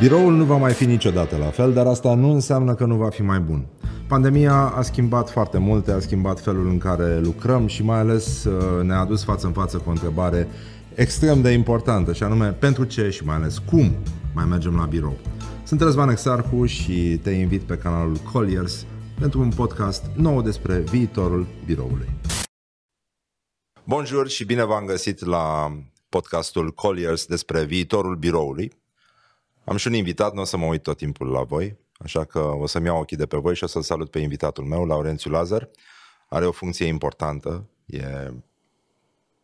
Biroul nu va mai fi niciodată la fel, dar asta nu înseamnă că nu va fi mai bun. Pandemia a schimbat foarte multe, a schimbat felul în care lucrăm și mai ales uh, ne-a adus față în față cu o întrebare extrem de importantă și anume pentru ce și mai ales cum mai mergem la birou. Sunt Răzvan Exarhu și te invit pe canalul Colliers pentru un podcast nou despre viitorul biroului. Bonjour și bine v-am găsit la podcastul Colliers despre viitorul biroului. Am și un invitat, nu o să mă uit tot timpul la voi, așa că o să-mi iau ochii de pe voi și o să-l salut pe invitatul meu, Laurențiu Lazar. Are o funcție importantă, e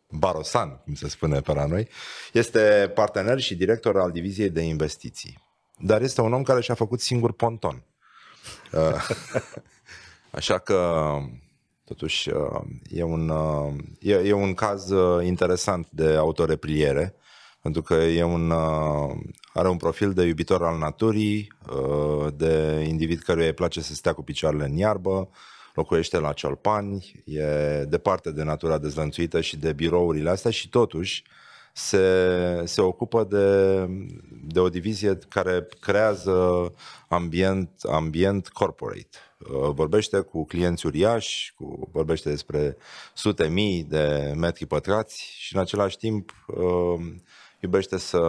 barosan, cum se spune pe la noi. Este partener și director al diviziei de investiții. Dar este un om care și-a făcut singur ponton. Uh, așa că, totuși, uh, e un, uh, e, e un caz interesant de autorepliere pentru că e un, uh, are un profil de iubitor al naturii, uh, de individ căruia îi place să stea cu picioarele în iarbă, locuiește la Ciolpani, e departe de natura dezlănțuită și de birourile astea și totuși se, se ocupă de, de o divizie care creează ambient, ambient corporate. Uh, vorbește cu clienți uriași, cu, vorbește despre sute mii de metri pătrați și în același timp iubește să,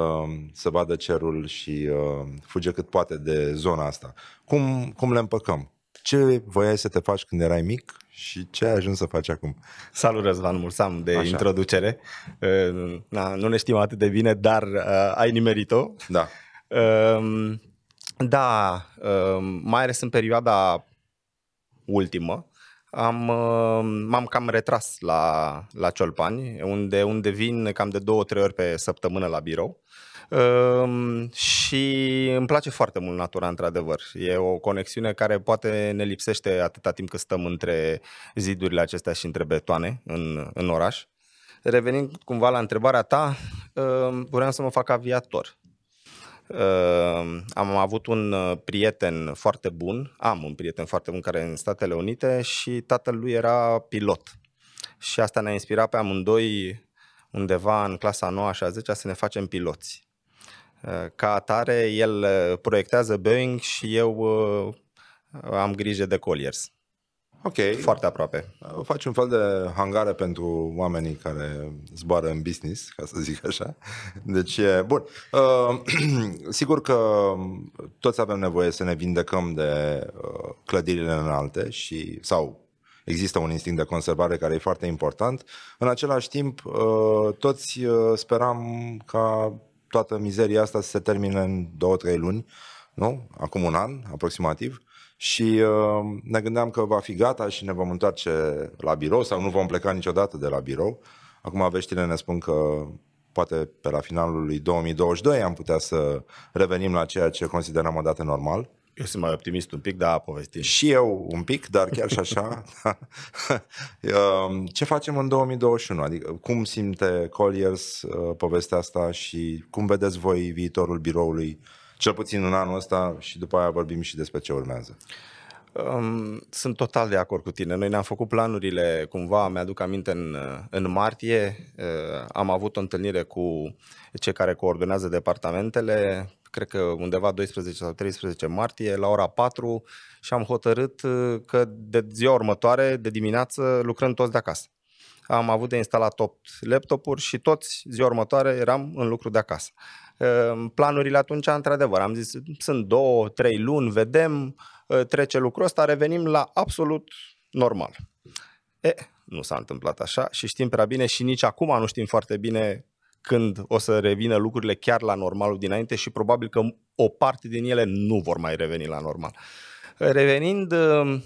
să vadă cerul și uh, fuge cât poate de zona asta. Cum, cum le împăcăm? Ce voiai să te faci când erai mic și ce ai ajuns să faci acum? Salut Răzvan Mursam de Așa. introducere. Uh, na, nu ne știm atât de bine, dar uh, ai nimerit-o. Da. Uh, da, uh, mai ales în perioada ultimă, am, uh, m-am cam retras la, la Ciolpani, unde, unde vin cam de două, trei ori pe săptămână la birou. Um, și îmi place foarte mult natura, într-adevăr. E o conexiune care poate ne lipsește atâta timp cât stăm între zidurile acestea și între betoane în, în oraș. Revenind cumva la întrebarea ta, um, vreau să mă fac aviator. Uh, am avut un uh, prieten foarte bun, am un prieten foarte bun care e în Statele Unite și tatăl lui era pilot. Și asta ne-a inspirat pe amândoi undeva în clasa 9 și a 10 să ne facem piloți. Uh, ca atare, el proiectează Boeing și eu am grijă de Colliers. Ok. Foarte aproape. Faci un fel de hangare pentru oamenii care zboară în business, ca să zic așa. Deci, e bun. Uh, sigur că toți avem nevoie să ne vindecăm de uh, clădirile înalte și sau există un instinct de conservare care e foarte important. În același timp, uh, toți uh, speram ca toată mizeria asta să se termine în două, trei luni, nu? Acum un an, aproximativ și uh, ne gândeam că va fi gata și ne vom întoarce la birou sau nu vom pleca niciodată de la birou. Acum veștile ne spun că poate pe la finalul lui 2022 am putea să revenim la ceea ce considerăm o dată normal. Eu sunt mai optimist un pic, dar povestim. Și eu un pic, dar chiar și așa. Um, ce facem în 2021? Adică cum simte Colliers uh, povestea asta și cum vedeți voi viitorul biroului cel puțin în anul ăsta și după aia vorbim și despre ce urmează. Um, sunt total de acord cu tine. Noi ne-am făcut planurile, cumva, mi-aduc aminte, în, în martie. Uh, am avut o întâlnire cu cei care coordonează departamentele, cred că undeva 12 sau 13 martie, la ora 4 și am hotărât uh, că de ziua următoare, de dimineață, lucrăm toți de acasă. Am avut de instalat 8 laptopuri și toți ziua următoare eram în lucru de acasă. Ehm, planurile atunci, într-adevăr, am zis, sunt două, trei luni, vedem, ă, trece lucrul ăsta, revenim la absolut normal. E, nu s-a întâmplat așa și știm prea bine și nici acum nu știm foarte bine când o să revină lucrurile chiar la normalul dinainte și probabil că o parte din ele nu vor mai reveni la normal. Revenind, ă,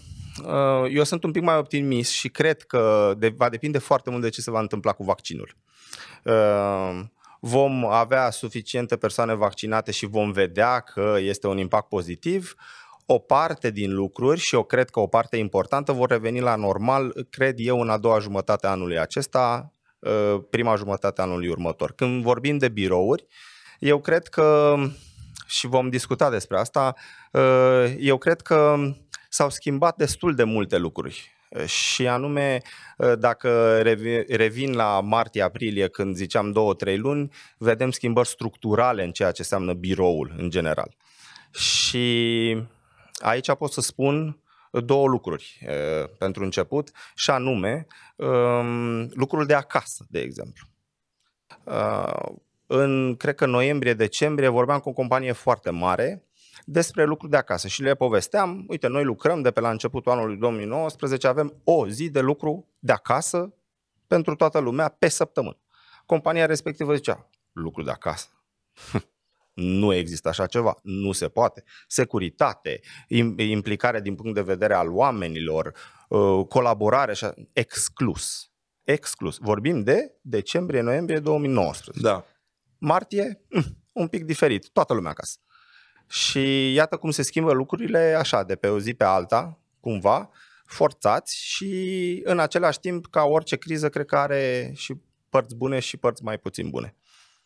ă, eu sunt un pic mai optimist și cred că va depinde foarte mult de ce se va întâmpla cu vaccinul vom avea suficiente persoane vaccinate și vom vedea că este un impact pozitiv, o parte din lucruri și eu cred că o parte importantă vor reveni la normal, cred eu, în a doua jumătate a anului acesta, ă, prima jumătate a anului următor. Când vorbim de birouri, eu cred că, și vom discuta despre asta, ă, eu cred că s-au schimbat destul de multe lucruri. Și anume, dacă revin la martie-aprilie, când ziceam două-trei luni, vedem schimbări structurale în ceea ce înseamnă biroul în general. Și aici pot să spun două lucruri pentru început, și anume lucrul de acasă, de exemplu. În, cred că noiembrie-decembrie, vorbeam cu o companie foarte mare despre lucruri de acasă și le povesteam, uite, noi lucrăm de pe la începutul anului 2019, avem o zi de lucru de acasă pentru toată lumea pe săptămână. Compania respectivă zicea, lucru de acasă. Nu există așa ceva, nu se poate. Securitate, implicare din punct de vedere al oamenilor, uh, colaborare, așa, exclus. Exclus. Vorbim de decembrie-noiembrie 2019. Da. Martie, mm, un pic diferit, toată lumea acasă. Și iată cum se schimbă lucrurile așa, de pe o zi pe alta, cumva, forțați și în același timp, ca orice criză, cred că are și părți bune și părți mai puțin bune.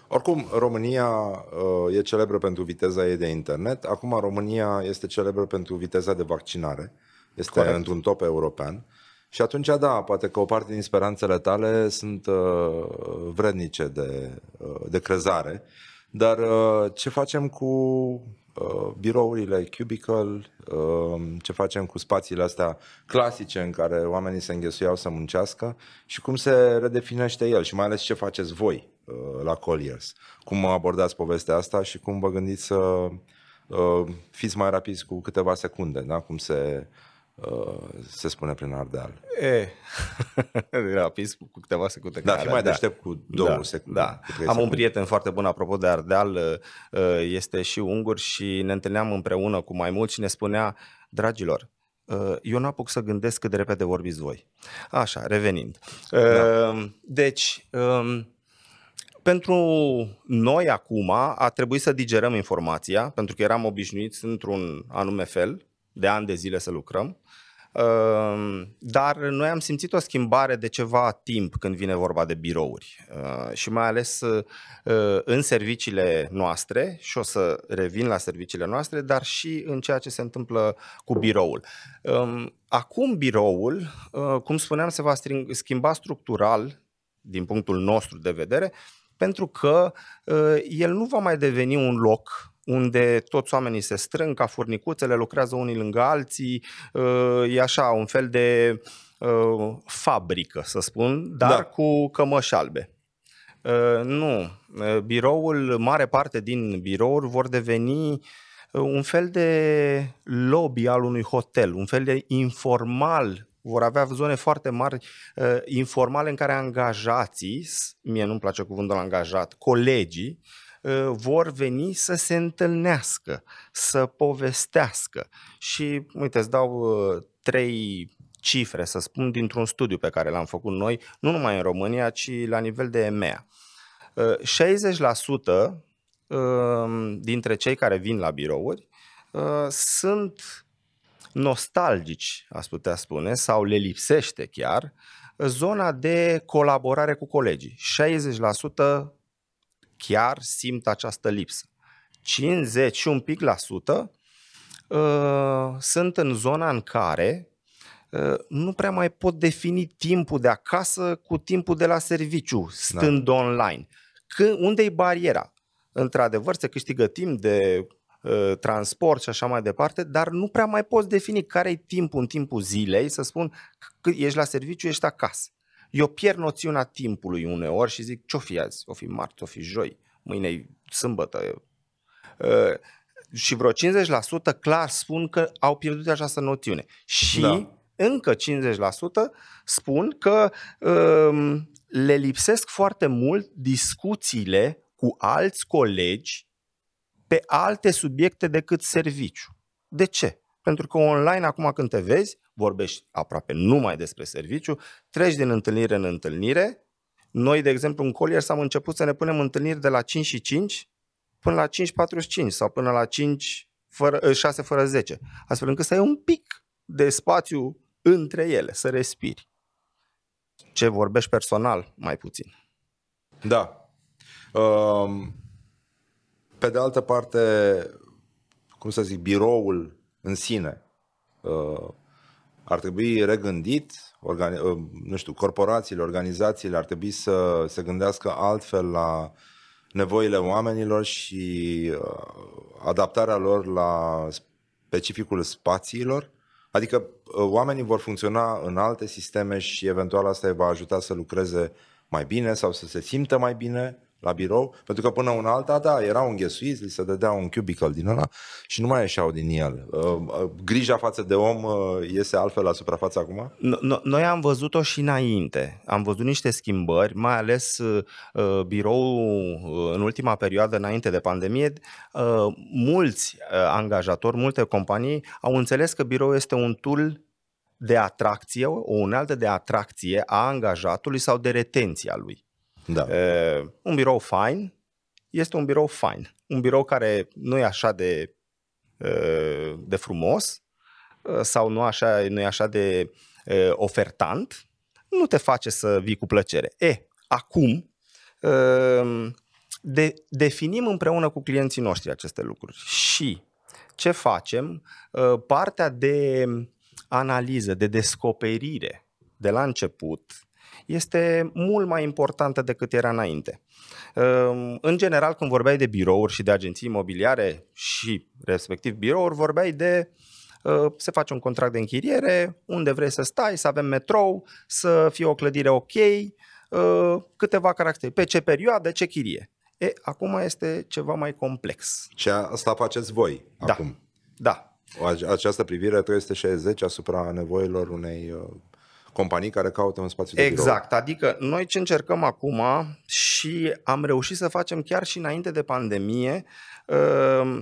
Oricum, România uh, e celebră pentru viteza ei de internet. Acum România este celebră pentru viteza de vaccinare. Este Corect. într-un top european. Și atunci, da, poate că o parte din speranțele tale sunt uh, vrednice de, uh, de crezare. Dar uh, ce facem cu uh, birourile cubicle, uh, ce facem cu spațiile astea clasice în care oamenii se înghesuiau să muncească și cum se redefinește el și mai ales ce faceți voi uh, la Colliers. Cum abordați povestea asta și cum vă gândiți să uh, fiți mai rapizi cu câteva secunde, da? cum se Uh, se spune prin Ardeal. E, rapid, cu câteva secunde. Da, fi mai da. deștept cu două da, secunde. Da. Cu Am secunde. un prieten foarte bun, apropo de Ardeal, uh, uh, este și ungur și ne întâlneam împreună cu mai mulți și ne spunea, dragilor, eu nu apuc să gândesc cât de repede vorbiți voi. Așa, revenind. Da. Deci, um, pentru noi acum a trebuit să digerăm informația, pentru că eram obișnuiți într-un anume fel, de ani de zile să lucrăm. Ehm, dar noi am simțit o schimbare de ceva timp când vine vorba de birouri ehm, și mai ales ehm, în serviciile noastre și o să revin la serviciile noastre, dar și în ceea ce se întâmplă cu biroul. Acum biroul, cum spuneam, se va schimba structural din punctul nostru de vedere pentru că el nu va mai deveni un loc unde toți oamenii se strâng ca furnicuțele, lucrează unii lângă alții, uh, e așa un fel de uh, fabrică, să spun, dar da. cu cămăși albe. Uh, nu, biroul, mare parte din birouri vor deveni un fel de lobby al unui hotel, un fel de informal vor avea zone foarte mari uh, informale în care angajații, mie nu-mi place cuvântul angajat, colegii, Uh, vor veni să se întâlnească, să povestească. Și, uite, îți dau uh, trei cifre, să spun, dintr-un studiu pe care l-am făcut noi, nu numai în România, ci la nivel de EMEA. 60% uh, um, dintre cei care vin la birouri sunt nostalgici, aș putea spune, sau le lipsește chiar, zona de colaborare cu colegii. 60% chiar simt această lipsă. 50 și un pic la sută uh, sunt în zona în care uh, nu prea mai pot defini timpul de acasă cu timpul de la serviciu, stând da. online. Când, unde e bariera? Într-adevăr, se câștigă timp de uh, transport și așa mai departe, dar nu prea mai poți defini care e timpul în timpul zilei, să spun că ești la serviciu, ești acasă. Eu pierd noțiunea timpului uneori și zic, ce-o fi azi? O fi marți, o fi joi, mâine e sâmbătă. Uh, și vreo 50% clar spun că au pierdut această noțiune. Și da. încă 50% spun că um, le lipsesc foarte mult discuțiile cu alți colegi pe alte subiecte decât serviciu. De ce? Pentru că online, acum când te vezi, vorbești aproape numai despre serviciu, treci din întâlnire în întâlnire. Noi, de exemplu, în Colliers am început să ne punem întâlniri de la 5 și 5 până la 5.45 sau până la 5 fără, 6 ă, fără 10, astfel încât să ai un pic de spațiu între ele, să respiri. Ce vorbești personal, mai puțin. Da. Um, pe de altă parte, cum să zic, biroul în sine uh, ar trebui regândit, organi- uh, nu știu, corporațiile, organizațiile ar trebui să se gândească altfel la nevoile oamenilor și uh, adaptarea lor la specificul spațiilor. Adică uh, oamenii vor funcționa în alte sisteme și eventual asta îi va ajuta să lucreze mai bine sau să se simtă mai bine la birou, pentru că până una alta, da, erau înghesuiți, li se dădea un cubicle din ăla și nu mai ieșeau din el. Uh, uh, grija față de om uh, iese altfel la suprafață acum? Noi am văzut-o și înainte. Am văzut niște schimbări, mai ales birou în ultima perioadă înainte de pandemie, mulți angajatori, multe companii au înțeles că birou este un tool de atracție, o unealtă de atracție a angajatului sau de retenție a lui. Da. Uh, un birou fain este un birou fain. Un birou care nu e așa de, uh, de frumos uh, sau nu, așa, nu e așa de uh, ofertant, nu te face să vii cu plăcere. E, acum uh, de, definim împreună cu clienții noștri aceste lucruri și ce facem? Uh, partea de analiză, de descoperire de la început este mult mai importantă decât era înainte. Ehm, în general, când vorbeai de birouri și de agenții imobiliare și respectiv birouri, vorbeai de ă, se face un contract de închiriere, unde vrei să stai, să avem metrou, să fie o clădire ok, ă, câteva caractere, pe ce perioadă, ce chirie. E, acum este ceva mai complex. Și asta faceți voi da. acum. Da. Această privire 360 asupra nevoilor unei ă, companii care caută un spațiu de Exact, birou. adică noi ce încercăm acum și am reușit să facem chiar și înainte de pandemie, uh,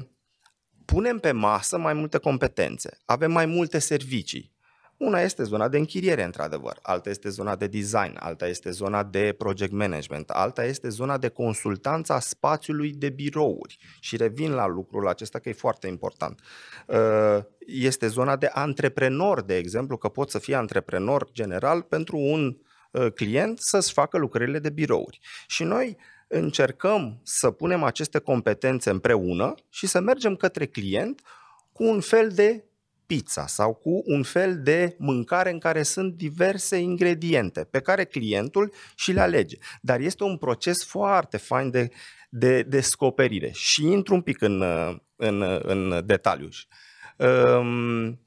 punem pe masă mai multe competențe, avem mai multe servicii. Una este zona de închiriere, într-adevăr, alta este zona de design, alta este zona de project management, alta este zona de consultanță a spațiului de birouri. Și revin la lucrul acesta că e foarte important. Uh, este zona de antreprenor, de exemplu, că pot să fie antreprenor general pentru un uh, client să-ți facă lucrările de birouri. Și noi încercăm să punem aceste competențe împreună și să mergem către client cu un fel de pizza sau cu un fel de mâncare în care sunt diverse ingrediente pe care clientul și le alege. Dar este un proces foarte fain de, de descoperire și intru un pic în, în, în detaliu. Um,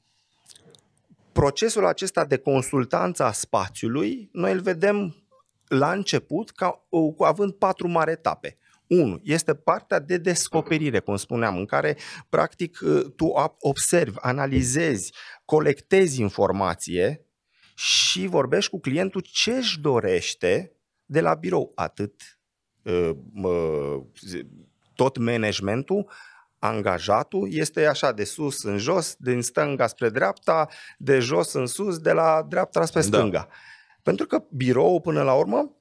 procesul acesta de consultanță a spațiului, noi îl vedem la început ca având patru mari etape. Unu, este partea de descoperire, cum spuneam, în care practic ă, tu observi, analizezi, colectezi informație și vorbești cu clientul ce își dorește de la birou. Atât ă, tot managementul, angajatul este așa de sus în jos, din stânga spre dreapta, de jos în sus, de la dreapta spre da. stânga. Da. Pentru că birou până la urmă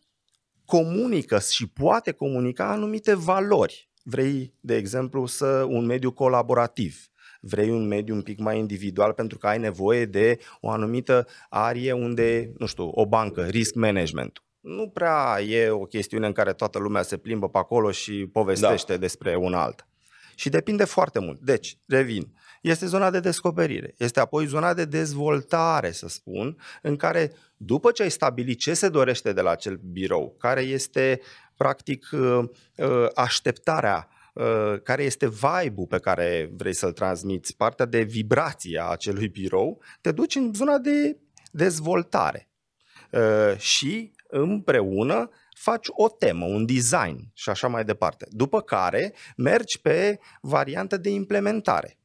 comunică și poate comunica anumite valori. Vrei, de exemplu, să un mediu colaborativ, vrei un mediu un pic mai individual pentru că ai nevoie de o anumită arie unde, nu știu, o bancă, risk management. Nu prea e o chestiune în care toată lumea se plimbă pe acolo și povestește da. despre un alt. Și depinde foarte mult. Deci, revin, este zona de descoperire, este apoi zona de dezvoltare, să spun, în care după ce ai stabilit ce se dorește de la acel birou, care este practic uh, uh, așteptarea uh, care este vibe-ul pe care vrei să-l transmiți, partea de vibrație a acelui birou, te duci în zona de dezvoltare. Și împreună faci o temă, un design și așa mai departe. După care mergi pe varianta de implementare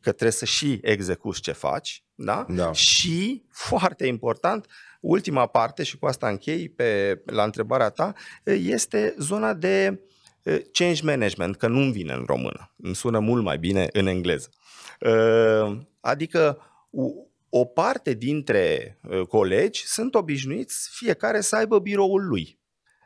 că trebuie să și execuți ce faci, da? da. Și, foarte important, ultima parte, și cu asta închei pe, la întrebarea ta, este zona de change management, că nu-mi vine în română. Îmi sună mult mai bine în engleză. Adică o parte dintre colegi sunt obișnuiți fiecare să aibă biroul lui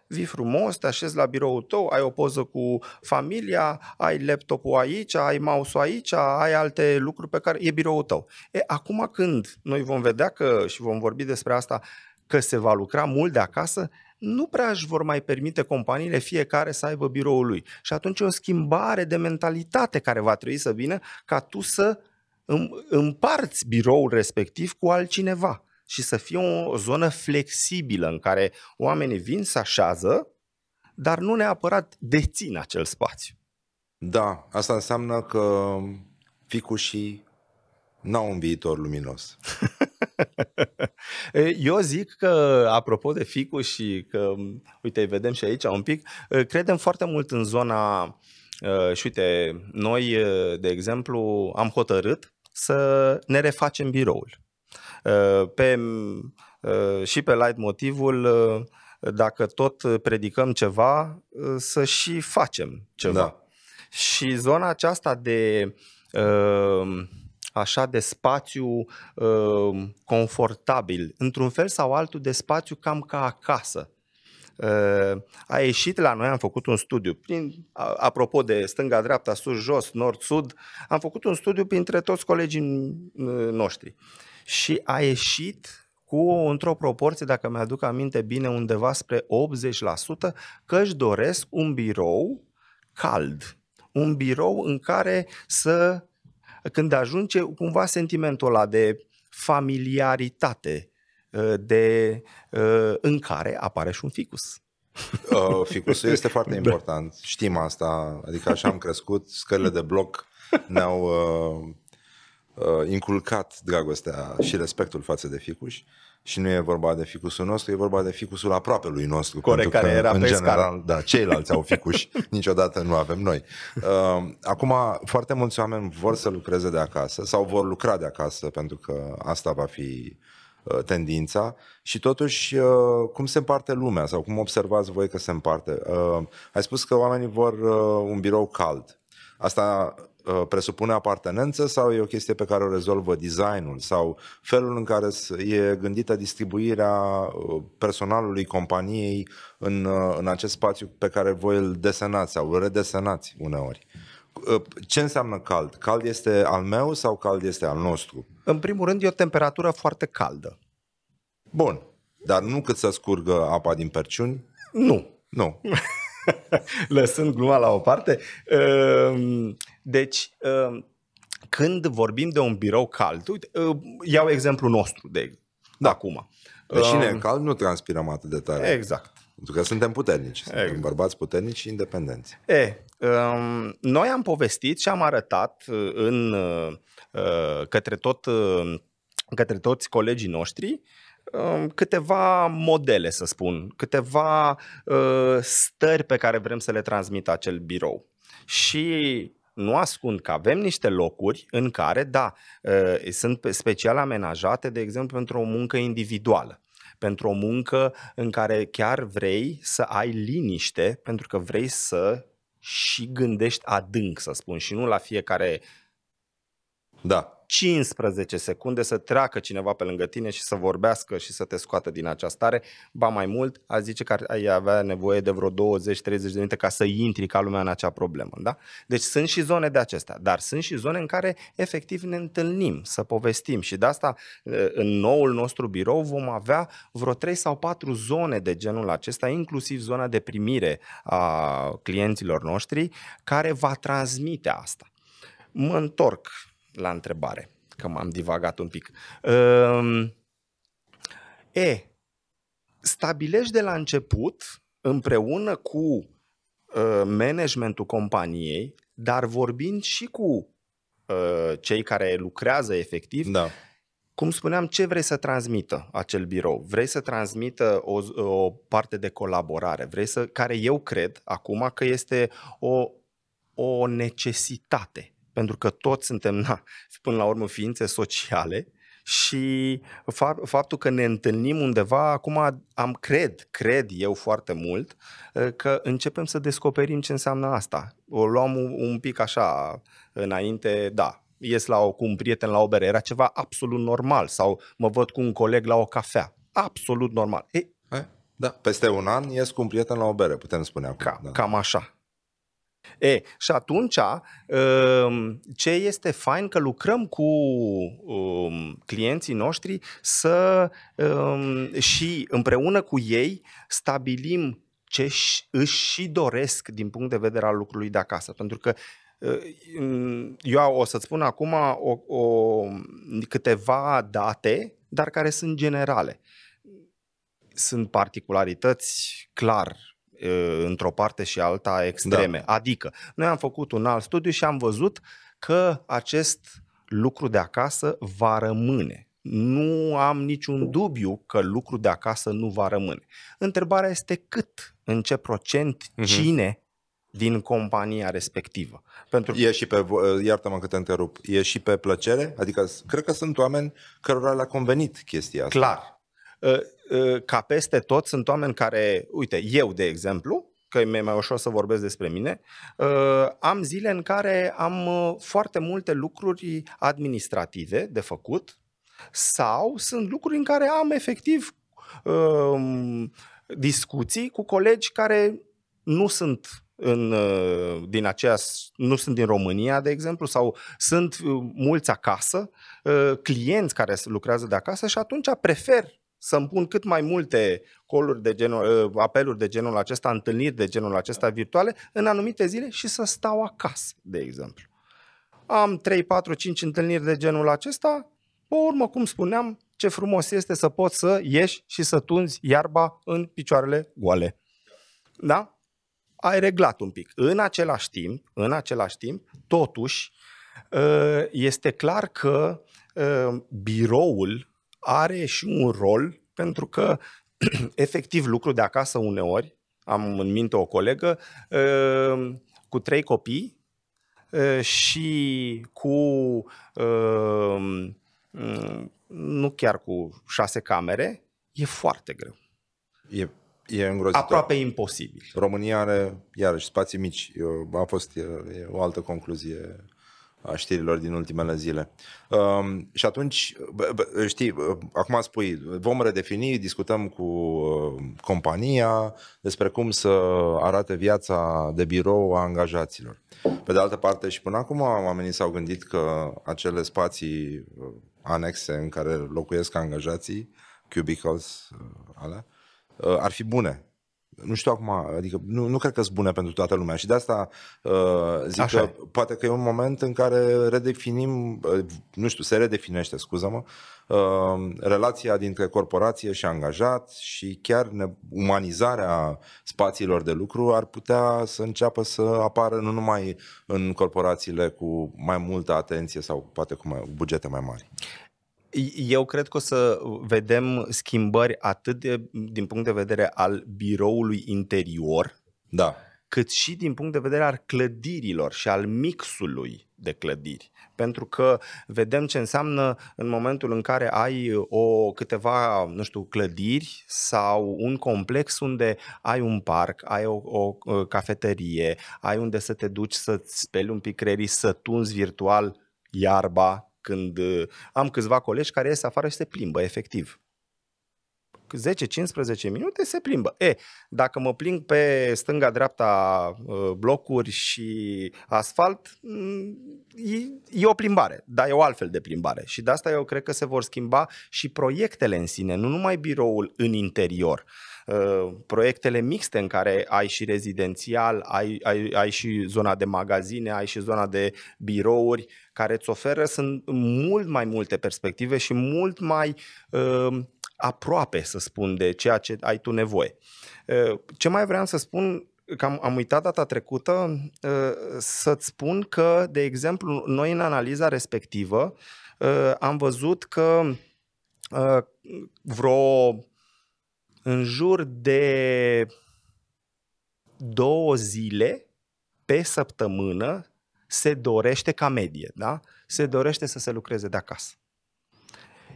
vii frumos, te așezi la biroul tău, ai o poză cu familia, ai laptopul aici, ai mouse-ul aici, ai alte lucruri pe care e biroul tău. E, acum când noi vom vedea că și vom vorbi despre asta, că se va lucra mult de acasă, nu prea își vor mai permite companiile fiecare să aibă biroul lui. Și atunci e o schimbare de mentalitate care va trebui să vină ca tu să împarți biroul respectiv cu altcineva și să fie o zonă flexibilă în care oamenii vin, să așează, dar nu neapărat dețin acel spațiu. Da, asta înseamnă că ficușii n-au un viitor luminos. Eu zic că, apropo de ficul și că, uite, îi vedem și aici un pic, credem foarte mult în zona și uite, noi, de exemplu, am hotărât să ne refacem biroul. Pe, și pe light motivul dacă tot predicăm ceva, să și facem ceva. Da. Și zona aceasta de așa de spațiu confortabil, într-un fel sau altul de spațiu cam ca acasă. A ieșit la noi, am făcut un studiu, prin, apropo de stânga-dreapta, sus-jos, nord-sud, am făcut un studiu printre toți colegii noștri. Și a ieșit cu într-o proporție, dacă mi-aduc aminte bine, undeva spre 80%, că își doresc un birou cald. Un birou în care să, când ajunge cumva sentimentul ăla de familiaritate, ă, de, ă, în care apare și un ficus. Uh, ficusul este foarte da. important, știm asta, adică așa am crescut, scările de bloc ne-au uh, uh, inculcat dragostea și respectul față de ficuși și nu e vorba de ficusul nostru, e vorba de ficusul aproape lui nostru. Corect, care era în pescar. general, da, ceilalți au ficuși, niciodată nu avem noi. Uh, acum, foarte mulți oameni vor să lucreze de acasă sau vor lucra de acasă pentru că asta va fi uh, tendința și totuși uh, cum se împarte lumea sau cum observați voi că se împarte? Uh, ai spus că oamenii vor uh, un birou cald. Asta Uh, presupune apartenență sau e o chestie pe care o rezolvă designul sau felul în care e gândită distribuirea uh, personalului companiei în, uh, în acest spațiu pe care voi îl desenați sau îl redesenați uneori. Ce înseamnă cald? Cald este al meu sau cald este al nostru? În primul rând e o temperatură foarte caldă. Bun, dar nu cât să scurgă apa din perciuni? Nu. Nu. lăsând gluma la o parte. Ehm, deci, ehm, când vorbim de un birou cald, uite, ehm, iau exemplul nostru de da. acum. Deși ne e cald, nu transpirăm atât de tare. Exact. Pentru că suntem puternici, suntem exact. bărbați puternici și independenți. E, um, noi am povestit și am arătat uh, în, uh, către, tot, uh, către toți colegii noștri Um, câteva modele, să spun, câteva uh, stări pe care vrem să le transmită acel birou. Și nu ascund că avem niște locuri în care, da, uh, sunt special amenajate, de exemplu, pentru o muncă individuală pentru o muncă în care chiar vrei să ai liniște, pentru că vrei să și gândești adânc, să spun, și nu la fiecare da. 15 secunde să treacă cineva pe lângă tine și să vorbească și să te scoată din această stare, ba mai mult, a zice că ai avea nevoie de vreo 20-30 de minute ca să intri ca lumea în acea problemă. Da? Deci sunt și zone de acestea, dar sunt și zone în care efectiv ne întâlnim, să povestim și de asta în noul nostru birou vom avea vreo 3 sau 4 zone de genul acesta, inclusiv zona de primire a clienților noștri, care va transmite asta. Mă întorc la întrebare, că m-am divagat un pic. Um, e, stabilești de la început, împreună cu uh, managementul companiei, dar vorbind și cu uh, cei care lucrează efectiv, da. cum spuneam, ce vrei să transmită acel birou? Vrei să transmită o, o parte de colaborare, vrei să, care eu cred acum că este o, o necesitate pentru că toți suntem, na, până la urmă, ființe sociale și faptul că ne întâlnim undeva, acum am cred, cred eu foarte mult, ă, că începem să descoperim ce înseamnă asta. O luam un pic așa înainte, da, ies la o, cu un prieten la o bere, era ceva absolut normal sau mă văd cu un coleg la o cafea, absolut normal. E, da, peste un an ies cu un prieten la o bere, putem spune acum. Ca, da. Cam așa. E, și atunci, um, ce este fain că lucrăm cu um, clienții noștri să um, și împreună cu ei stabilim ce își și doresc din punct de vedere al lucrului de acasă. Pentru că Eu o să-ți spun acum o, o, câteva date, dar care sunt generale. Sunt particularități clar într-o parte și alta extreme. Da. Adică, noi am făcut un alt studiu și am văzut că acest lucru de acasă va rămâne. Nu am niciun dubiu că lucru de acasă nu va rămâne. Întrebarea este cât, în ce procent, uh-huh. cine din compania respectivă. Pentru e și pe, iartă-mă că te întrerup, e și pe plăcere? Adică cred că sunt oameni cărora le-a convenit chestia asta. Clar. Ă, ă, ca peste tot sunt oameni care, uite, eu de exemplu, că mi-e mai ușor să vorbesc despre mine, ă, am zile în care am foarte multe lucruri administrative de făcut sau sunt lucruri în care am efectiv discuții cu colegi care nu sunt în, din aceeași, nu sunt din România, de exemplu, sau sunt mulți acasă, clienți care lucrează de acasă și atunci prefer să-mi pun cât mai multe coluri de genul, uh, apeluri de genul acesta, întâlniri de genul acesta virtuale în anumite zile și să stau acasă, de exemplu. Am 3, 4, 5 întâlniri de genul acesta, pe urmă, cum spuneam, ce frumos este să poți să ieși și să tunzi iarba în picioarele goale. Da? Ai reglat un pic. În același timp, în același timp, totuși, uh, este clar că uh, biroul are și un rol pentru că efectiv lucru de acasă uneori, am în minte o colegă uh, cu trei copii uh, și cu uh, mm, nu chiar cu șase camere, e foarte greu. E, e îngrozitor. Aproape imposibil. România are, iarăși, spații mici. A fost e, e o altă concluzie a știrilor din ultimele zile. Um, și atunci, bă, bă, știi, acum spui, vom redefini, discutăm cu uh, compania despre cum să arate viața de birou a angajaților. Pe de altă parte, și până acum oamenii s-au gândit că acele spații uh, anexe în care locuiesc angajații, cubicles, uh, alea, uh, ar fi bune nu știu acum, adică nu, nu cred că sunt bune pentru toată lumea și de asta uh, zic Așa că e. poate că e un moment în care redefinim, uh, nu știu, se redefinește, scuză-mă, uh, relația dintre corporație și angajat și chiar ne, umanizarea spațiilor de lucru ar putea să înceapă să apară nu numai în corporațiile cu mai multă atenție sau poate cu mai, bugete mai mari. Eu cred că o să vedem schimbări atât de, din punct de vedere al biroului interior, da. cât și din punct de vedere al clădirilor și al mixului de clădiri. Pentru că vedem ce înseamnă în momentul în care ai o câteva, nu știu, clădiri sau un complex unde ai un parc, ai o, o cafeterie, ai unde să te duci să-ți speli un pic creierii, să tunzi virtual iarba, când uh, am câțiva colegi care ies afară și se plimbă, efectiv. 10-15 minute se plimbă. E, dacă mă plimb pe stânga-dreapta uh, blocuri și asfalt, mm, e, e o plimbare, dar e o altfel de plimbare. Și de asta eu cred că se vor schimba și proiectele în sine, nu numai biroul în interior. Uh, proiectele mixte în care ai și rezidențial, ai, ai, ai și zona de magazine, ai și zona de birouri, care îți oferă sunt mult mai multe perspective și mult mai uh, aproape, să spun, de ceea ce ai tu nevoie. Uh, ce mai vreau să spun că am, am uitat data trecută uh, să-ți spun că, de exemplu, noi în analiza respectivă uh, am văzut că uh, vreo în jur de două zile pe săptămână se dorește ca medie, da? Se dorește să se lucreze de acasă.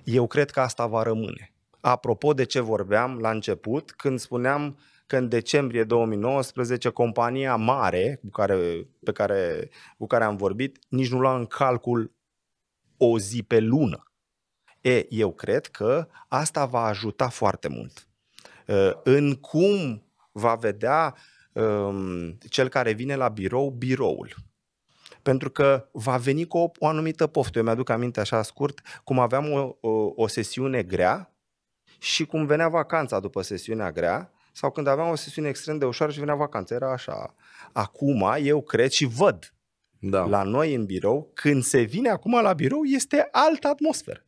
Eu cred că asta va rămâne. Apropo de ce vorbeam la început, când spuneam că în decembrie 2019 compania mare cu care, pe care, cu care am vorbit nici nu lua în calcul o zi pe lună. E, eu cred că asta va ajuta foarte mult. Uh, în cum va vedea um, cel care vine la birou biroul. Pentru că va veni cu o, o anumită poftă. Eu mi-aduc aminte așa scurt cum aveam o, o, o sesiune grea și cum venea vacanța după sesiunea grea sau când aveam o sesiune extrem de ușoară și venea vacanța. Era așa. Acum eu cred și văd da. la noi în birou, când se vine acum la birou, este altă atmosferă.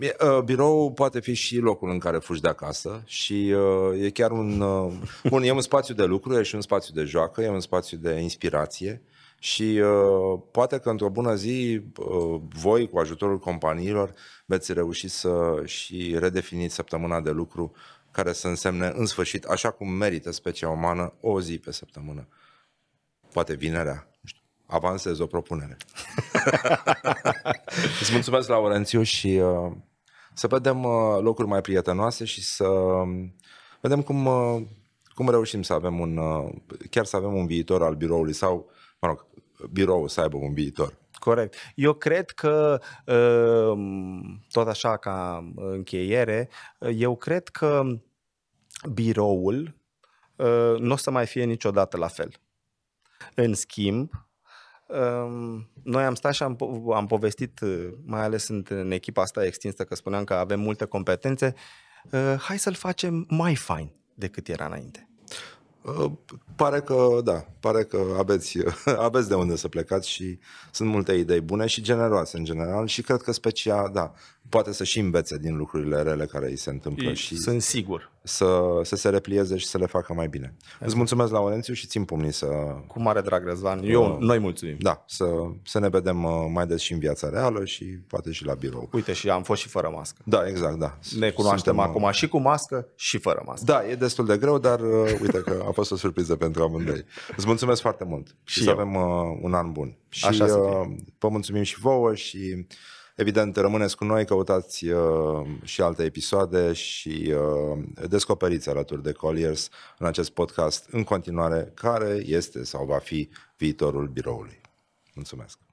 Uh, birou poate fi și locul în care fugi de acasă și uh, e chiar un... Uh, bun, e un spațiu de lucru, e și un spațiu de joacă, e un spațiu de inspirație și uh, poate că într-o bună zi uh, voi, cu ajutorul companiilor, veți reuși să și redefiniți săptămâna de lucru care să însemne în sfârșit, așa cum merită specia umană, o zi pe săptămână. Poate vinerea, nu știu, avansez o propunere. Îți mulțumesc, Laurențiu, și uh, să vedem uh, locuri mai prietenoase și să uh, vedem cum, uh, cum reușim să avem un, uh, chiar să avem un viitor al biroului sau, mă rog, biroul să aibă un viitor. Corect. Eu cred că, uh, tot așa ca încheiere, eu cred că biroul uh, nu o să mai fie niciodată la fel. În schimb, um, noi am stat și am, am povestit, mai ales în, în echipa asta extinsă, că spuneam că avem multe competențe, hai să-l facem mai fain decât era înainte. Uh, pare că, da, pare că aveți, aveți de unde să plecați și sunt multe idei bune și generoase în general și cred că specia, da, poate să și învețe din lucrurile rele care îi se întâmplă. E, și sunt sigur. Să, să se replieze și să le facă mai bine. Exact. Îți mulțumesc, Laurențiu, și țin pumnii să... Cu mare drag, Răzvan. Eu, uh, noi mulțumim. Da, să, să ne vedem uh, mai des și în viața reală și poate și la birou. Uite, și am fost și fără mască. Da, exact, da. Ne cunoaștem Suntem, uh, acum și cu mască și fără mască. Da, e destul de greu, dar uh, uite că a fost o surpriză pentru amândoi. Îți mulțumesc foarte mult și, și să avem uh, un an bun. Și Așa uh, vă mulțumim și vouă și Evident, rămâneți cu noi, căutați uh, și alte episoade și uh, descoperiți alături de Colliers în acest podcast în continuare care este sau va fi viitorul biroului. Mulțumesc!